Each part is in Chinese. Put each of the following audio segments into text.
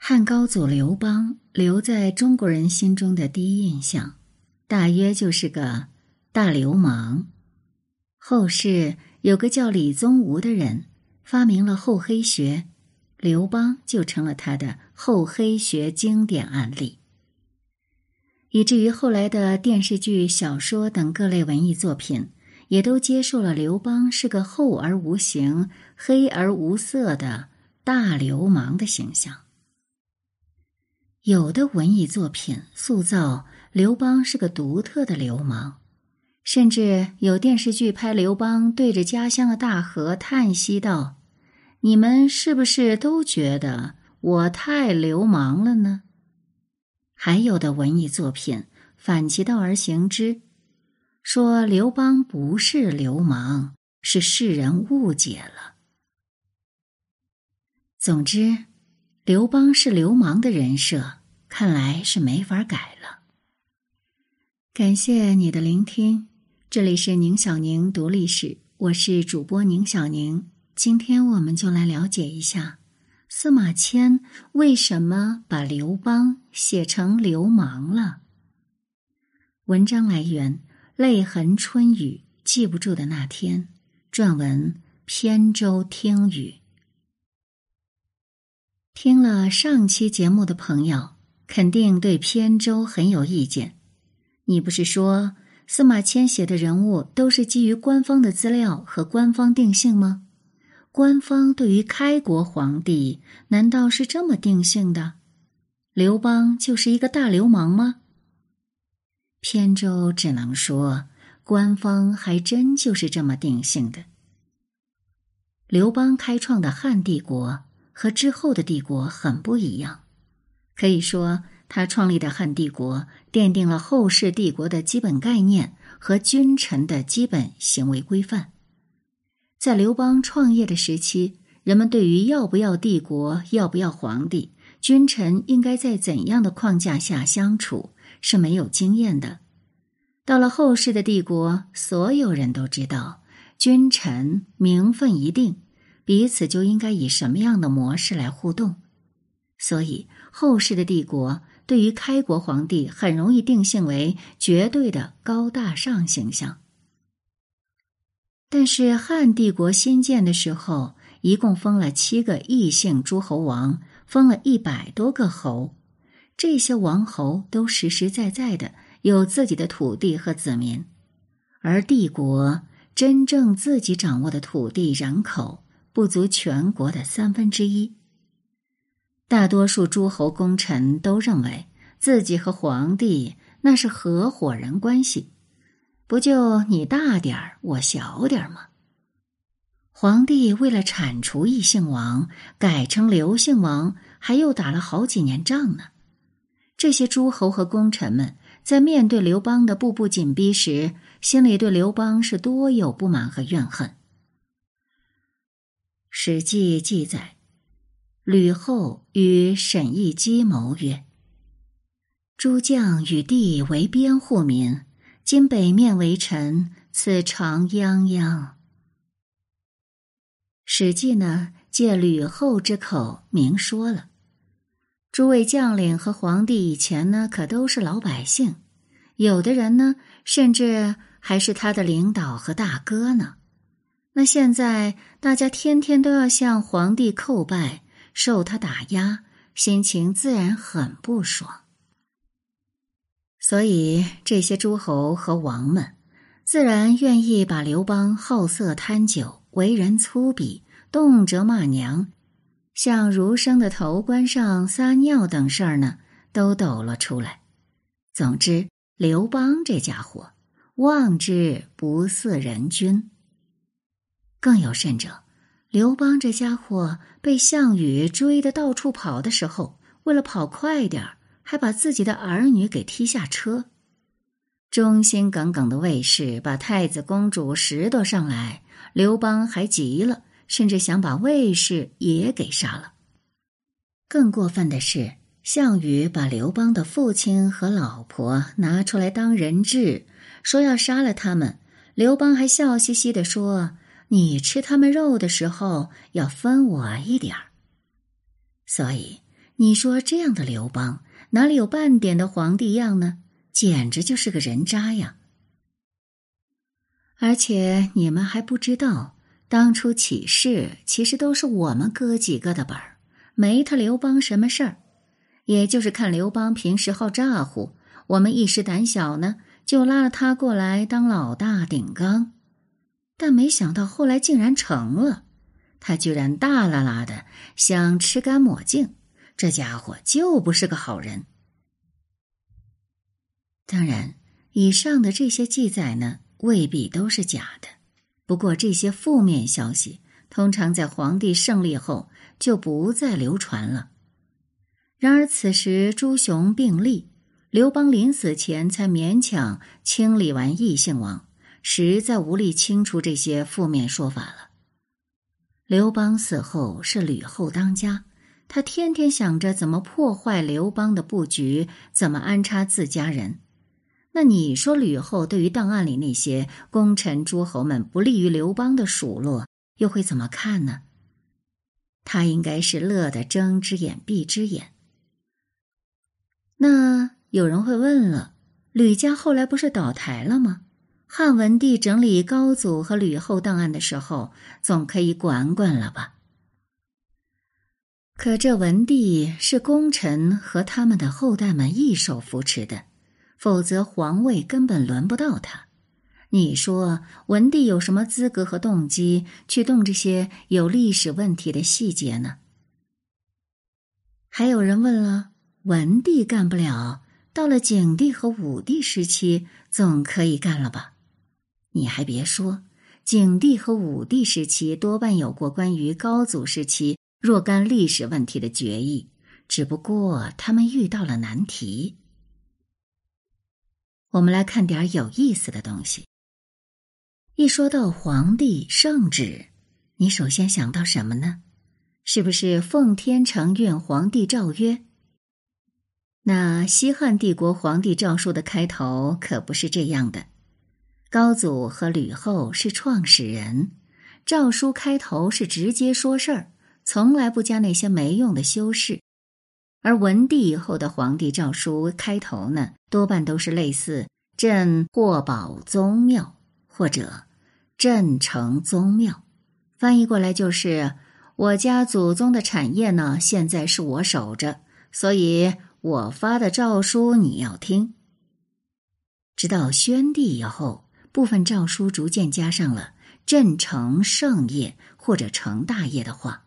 汉高祖刘邦留在中国人心中的第一印象，大约就是个大流氓。后世有个叫李宗吾的人发明了厚黑学，刘邦就成了他的厚黑学经典案例，以至于后来的电视剧、小说等各类文艺作品，也都接受了刘邦是个厚而无形、黑而无色的大流氓的形象。有的文艺作品塑造刘邦是个独特的流氓，甚至有电视剧拍刘邦对着家乡的大河叹息道：“你们是不是都觉得我太流氓了呢？”还有的文艺作品反其道而行之，说刘邦不是流氓，是世人误解了。总之，刘邦是流氓的人设。看来是没法改了。感谢你的聆听，这里是宁小宁读历史，我是主播宁小宁。今天我们就来了解一下司马迁为什么把刘邦写成流氓了。文章来源《泪痕春雨》，记不住的那天。撰文扁舟听雨。听了上期节目的朋友。肯定对扁舟很有意见。你不是说司马迁写的人物都是基于官方的资料和官方定性吗？官方对于开国皇帝难道是这么定性的？刘邦就是一个大流氓吗？扁舟只能说，官方还真就是这么定性的。刘邦开创的汉帝国和之后的帝国很不一样。可以说，他创立的汉帝国奠定了后世帝国的基本概念和君臣的基本行为规范。在刘邦创业的时期，人们对于要不要帝国、要不要皇帝、君臣应该在怎样的框架下相处是没有经验的。到了后世的帝国，所有人都知道，君臣名分一定，彼此就应该以什么样的模式来互动。所以，后世的帝国对于开国皇帝很容易定性为绝对的高大上形象。但是，汉帝国新建的时候，一共封了七个异姓诸侯王，封了一百多个侯，这些王侯都实实在在的有自己的土地和子民，而帝国真正自己掌握的土地人口不足全国的三分之一。大多数诸侯功臣都认为自己和皇帝那是合伙人关系，不就你大点儿我小点儿吗？皇帝为了铲除异姓王，改成刘姓王，还又打了好几年仗呢。这些诸侯和功臣们在面对刘邦的步步紧逼时，心里对刘邦是多有不满和怨恨。《史记》记载。吕后与沈亦基谋曰：“诸将与帝为边户民，今北面为臣，此长泱泱。”《史记》呢，借吕后之口明说了，诸位将领和皇帝以前呢，可都是老百姓，有的人呢，甚至还是他的领导和大哥呢。那现在大家天天都要向皇帝叩拜。受他打压，心情自然很不爽。所以这些诸侯和王们，自然愿意把刘邦好色贪酒、为人粗鄙、动辄骂娘、向儒生的头冠上撒尿等事儿呢，都抖了出来。总之，刘邦这家伙，望之不似人君。更有甚者。刘邦这家伙被项羽追得到处跑的时候，为了跑快点儿，还把自己的儿女给踢下车。忠心耿耿的卫士把太子公主拾掇上来，刘邦还急了，甚至想把卫士也给杀了。更过分的是，项羽把刘邦的父亲和老婆拿出来当人质，说要杀了他们。刘邦还笑嘻嘻的说。你吃他们肉的时候要分我一点儿，所以你说这样的刘邦哪里有半点的皇帝样呢？简直就是个人渣呀！而且你们还不知道，当初起事其实都是我们哥几个的本儿，没他刘邦什么事儿。也就是看刘邦平时好咋呼，我们一时胆小呢，就拉了他过来当老大顶缸。但没想到后来竟然成了，他居然大啦啦的想吃干抹净，这家伙就不是个好人。当然，以上的这些记载呢，未必都是假的。不过这些负面消息，通常在皇帝胜利后就不再流传了。然而此时朱雄病立，刘邦临死前才勉强清理完异姓王，实在无力清除这些负面说法了。刘邦死后是吕后当家，他天天想着怎么破坏刘邦的布局，怎么安插自家人。那你说吕后对于档案里那些功臣诸侯们不利于刘邦的数落，又会怎么看呢？他应该是乐得睁只眼闭只眼。那有人会问了，吕家后来不是倒台了吗？汉文帝整理高祖和吕后档案的时候，总可以管管了吧？可这文帝是功臣和他们的后代们一手扶持的，否则皇位根本轮不到他。你说文帝有什么资格和动机去动这些有历史问题的细节呢？还有人问了。文帝干不了，到了景帝和武帝时期总可以干了吧？你还别说，景帝和武帝时期多半有过关于高祖时期若干历史问题的决议，只不过他们遇到了难题。我们来看点有意思的东西。一说到皇帝圣旨，你首先想到什么呢？是不是奉天承运皇帝诏曰？那西汉帝国皇帝诏书的开头可不是这样的，高祖和吕后是创始人，诏书开头是直接说事儿，从来不加那些没用的修饰。而文帝以后的皇帝诏书开头呢，多半都是类似“朕获宝宗庙”或者“朕承宗庙”，翻译过来就是“我家祖宗的产业呢，现在是我守着，所以”。我发的诏书你要听。直到宣帝以后，部分诏书逐渐加上了“朕成圣业”或者“成大业”的话。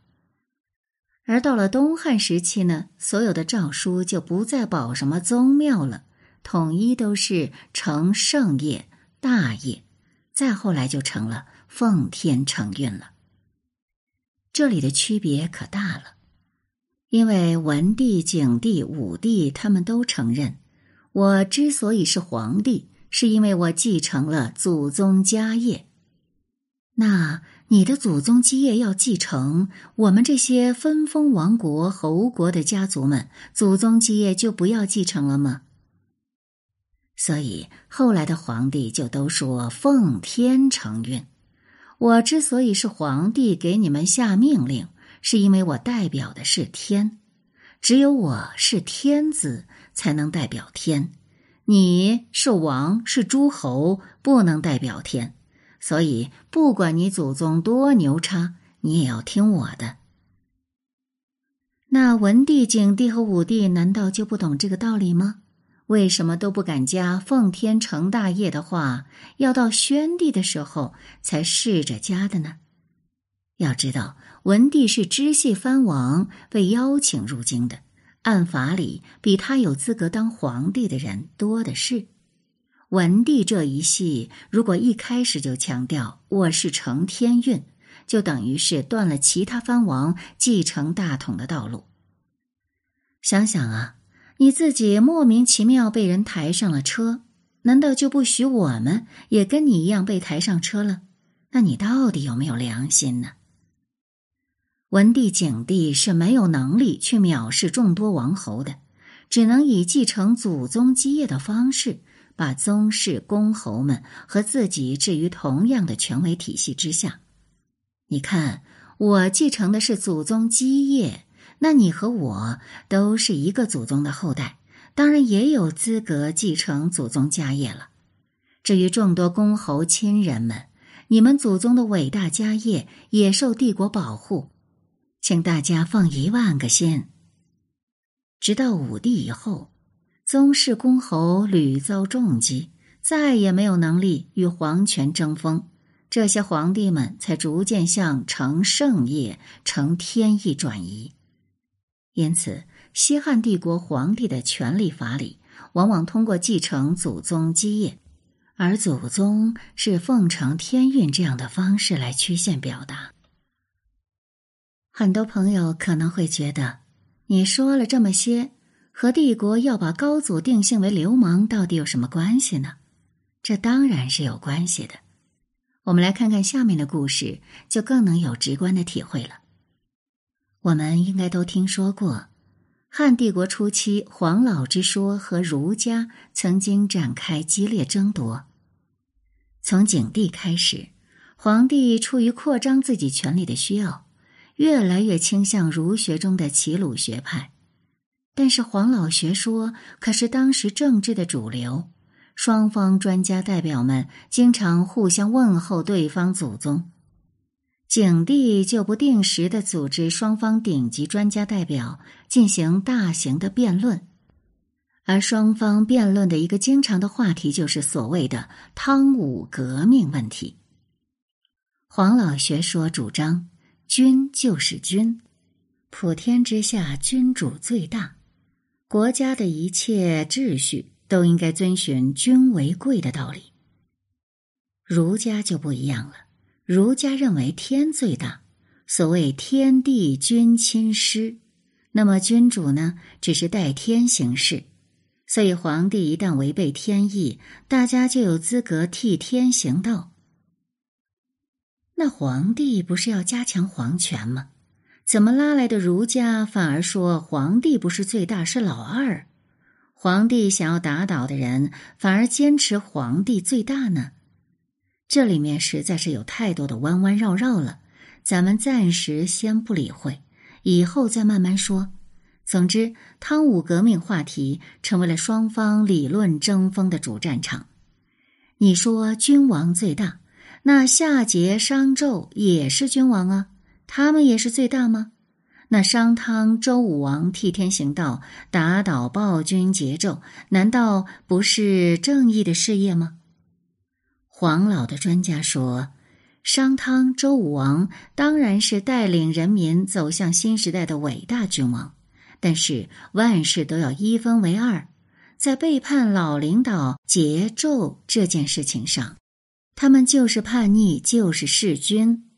而到了东汉时期呢，所有的诏书就不再保什么宗庙了，统一都是“成圣业”“大业”，再后来就成了“奉天承运”了。这里的区别可大了。因为文帝、景帝、武帝他们都承认，我之所以是皇帝，是因为我继承了祖宗家业。那你的祖宗基业要继承，我们这些分封王国、侯国的家族们，祖宗基业就不要继承了吗？所以后来的皇帝就都说奉天承运。我之所以是皇帝，给你们下命令。是因为我代表的是天，只有我是天子才能代表天，你是王是诸侯不能代表天，所以不管你祖宗多牛叉，你也要听我的。那文帝、景帝和武帝难道就不懂这个道理吗？为什么都不敢加“奉天承大业”的话，要到宣帝的时候才试着加的呢？要知道。文帝是支系藩王，被邀请入京的，按法理比他有资格当皇帝的人多的是。文帝这一系，如果一开始就强调我是承天运，就等于是断了其他藩王继承大统的道路。想想啊，你自己莫名其妙被人抬上了车，难道就不许我们也跟你一样被抬上车了？那你到底有没有良心呢？文帝、景帝是没有能力去藐视众多王侯的，只能以继承祖宗基业的方式，把宗室公侯们和自己置于同样的权威体系之下。你看，我继承的是祖宗基业，那你和我都是一个祖宗的后代，当然也有资格继承祖宗家业了。至于众多公侯亲人们，你们祖宗的伟大家业也受帝国保护，请大家放一万个心。直到武帝以后，宗室公侯屡遭重击，再也没有能力与皇权争锋，这些皇帝们才逐渐向成圣业、成天意转移。因此，西汉帝国皇帝的权力法理往往通过继承祖宗基业，而祖宗是奉承天运这样的方式来曲线表达。很多朋友可能会觉得，你说了这么些，和帝国要把高祖定性为流氓到底有什么关系呢？这当然是有关系的。我们来看看下面的故事，就更能有直观的体会了。我们应该都听说过，汉帝国初期黄老之说和儒家曾经展开激烈争夺。从景帝开始，皇帝出于扩张自己权力的需要，越来越倾向儒学中的齐鲁学派。但是黄老学说可是当时政治的主流，双方专家代表们经常互相问候对方祖宗。景帝就不定时的组织双方顶级专家代表进行大型的辩论，而双方辩论的一个经常的话题就是所谓的汤武革命问题。黄老学说主张君就是君，普天之下君主最大，国家的一切秩序都应该遵循君为贵的道理。儒家就不一样了。儒家认为天最大，所谓天地君亲师，那么君主呢，只是代天行事。所以皇帝一旦违背天意，大家就有资格替天行道。那皇帝不是要加强皇权吗？怎么拉来的儒家反而说皇帝不是最大，是老二？皇帝想要打倒的人，反而坚持皇帝最大呢？这里面实在是有太多的弯弯绕绕了，咱们暂时先不理会，以后再慢慢说。总之，汤武革命话题成为了双方理论争锋的主战场。你说君王最大，那夏桀、商纣也是君王啊，他们也是最大吗？那商汤、周武王替天行道，打倒暴君桀纣，难道不是正义的事业吗？黄老的专家说：“商汤、周武王当然是带领人民走向新时代的伟大君王，但是万事都要一分为二。在背叛老领导桀纣这件事情上，他们就是叛逆，就是弑君。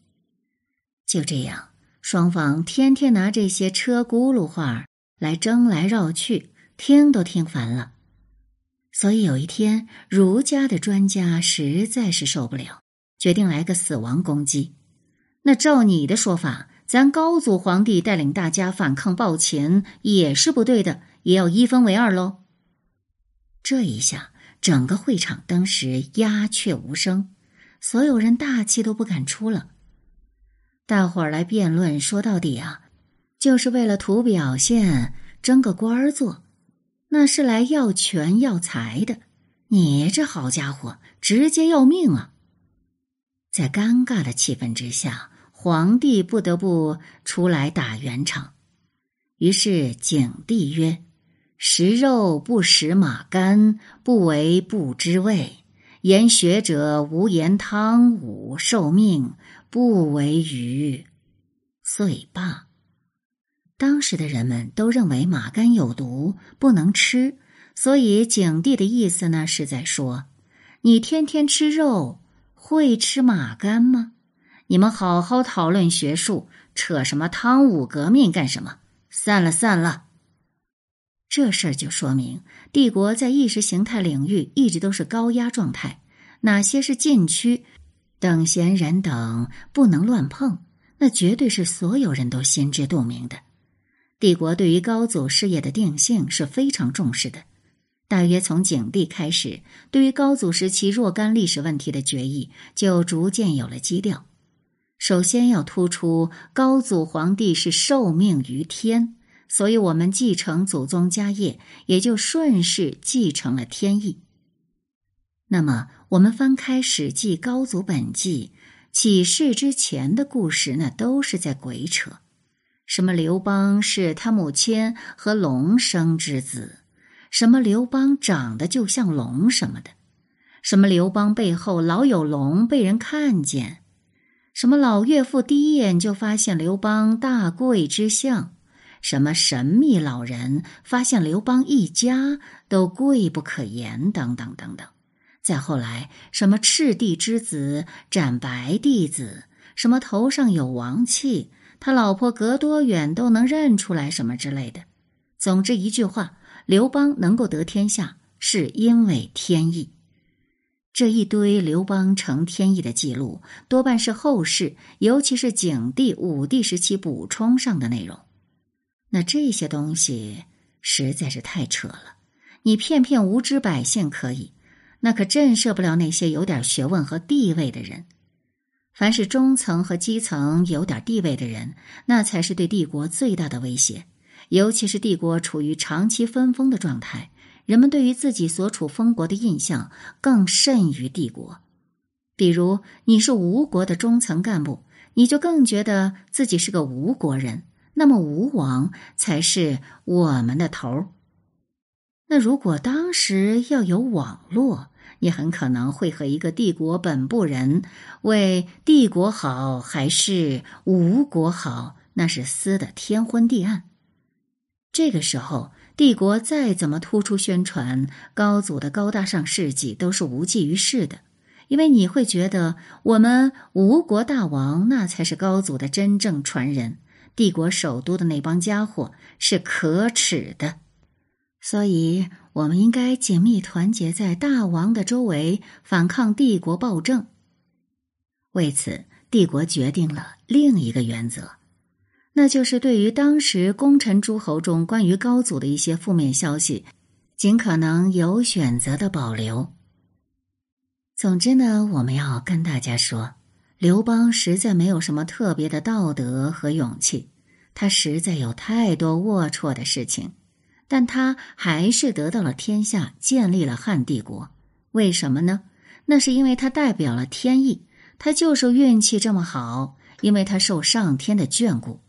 就这样，双方天天拿这些车轱辘话来争来绕去，听都听烦了。”所以有一天，儒家的专家实在是受不了，决定来个死亡攻击。那照你的说法，咱高祖皇帝带领大家反抗暴秦也是不对的，也要一分为二喽。这一下，整个会场当时鸦雀无声，所有人大气都不敢出了。大伙儿来辩论，说到底啊，就是为了图表现，争个官儿做。那是来要权要财的，你这好家伙，直接要命啊！在尴尬的气氛之下，皇帝不得不出来打圆场。于是景帝曰：“食肉不食马肝，不为不知味。言学者无言汤武受命，不为愚。”遂罢。当时的人们都认为马肝有毒，不能吃，所以景帝的意思呢是在说：你天天吃肉，会吃马肝吗？你们好好讨论学术，扯什么汤武革命干什么？散了，散了。这事儿就说明帝国在意识形态领域一直都是高压状态，哪些是禁区，等闲人等不能乱碰，那绝对是所有人都心知肚明的。帝国对于高祖事业的定性是非常重视的，大约从景帝开始，对于高祖时期若干历史问题的决议就逐渐有了基调。首先要突出高祖皇帝是受命于天，所以我们继承祖宗家业，也就顺势继承了天意。那么，我们翻开《史记·高祖本纪》，起事之前的故事，那都是在鬼扯。什么刘邦是他母亲和龙生之子，什么刘邦长得就像龙什么的，什么刘邦背后老有龙被人看见。什么老岳父第一眼就发现刘邦大贵之相，什么神秘老人发现刘邦一家都贵不可言，等等等等。再后来，什么赤帝之子斩白帝子，什么头上有王气，他老婆隔多远都能认出来，什么之类的。总之一句话，刘邦能够得天下，是因为天意。这一堆刘邦成天意的记录，多半是后世，尤其是景帝、武帝时期补充上的内容。那这些东西实在是太扯了。你骗骗无知百姓可以，那可震慑不了那些有点学问和地位的人。凡是中层和基层有点地位的人，那才是对帝国最大的威胁。尤其是帝国处于长期分封的状态。人们对于自己所处封国的印象更甚于帝国。比如，你是吴国的中层干部，你就更觉得自己是个吴国人。那么，吴王才是我们的头儿。那如果当时要有网络，你很可能会和一个帝国本部人为帝国好还是吴国好，那是撕的天昏地暗。这个时候。帝国再怎么突出宣传高祖的高大上事迹，都是无济于事的，因为你会觉得我们吴国大王那才是高祖的真正传人，帝国首都的那帮家伙是可耻的，所以我们应该紧密团结在大王的周围，反抗帝国暴政。为此，帝国决定了另一个原则。那就是对于当时功臣诸侯中关于高祖的一些负面消息，尽可能有选择的保留。总之呢，我们要跟大家说，刘邦实在没有什么特别的道德和勇气，他实在有太多龌龊的事情，但他还是得到了天下，建立了汉帝国。为什么呢？那是因为他代表了天意，他就是运气这么好，因为他受上天的眷顾。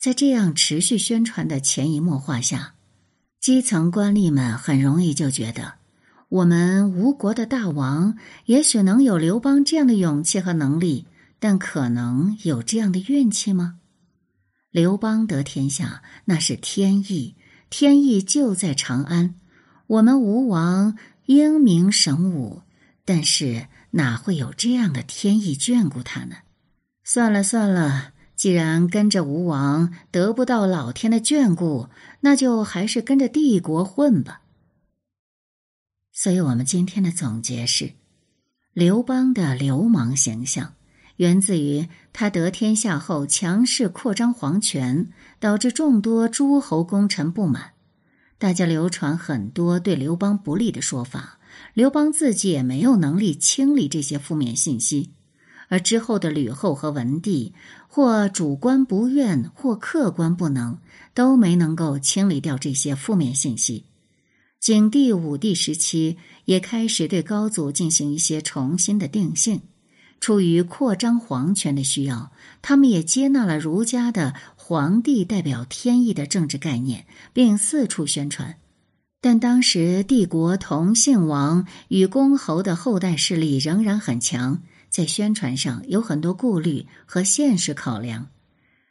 在这样持续宣传的潜移默化下，基层官吏们很容易就觉得，我们吴国的大王也许能有刘邦这样的勇气和能力，但可能有这样的运气吗？刘邦得天下那是天意，天意就在长安。我们吴王英明神武，但是哪会有这样的天意眷顾他呢？算了算了。既然跟着吴王得不到老天的眷顾，那就还是跟着帝国混吧。所以，我们今天的总结是：刘邦的流氓形象源自于他得天下后强势扩张皇权，导致众多诸侯功臣不满。大家流传很多对刘邦不利的说法，刘邦自己也没有能力清理这些负面信息。而之后的吕后和文帝，或主观不愿，或客观不能，都没能够清理掉这些负面信息。景帝、武帝时期也开始对高祖进行一些重新的定性，出于扩张皇权的需要，他们也接纳了儒家的皇帝代表天意的政治概念，并四处宣传。但当时帝国同姓王与公侯的后代势力仍然很强。在宣传上有很多顾虑和现实考量，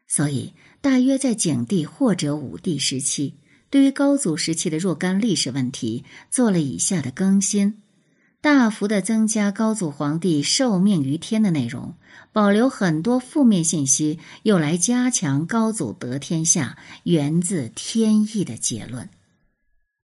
所以大约在景帝或者武帝时期，对于高祖时期的若干历史问题做了以下的更新：大幅的增加高祖皇帝受命于天的内容，保留很多负面信息，用来加强高祖得天下源自天意的结论。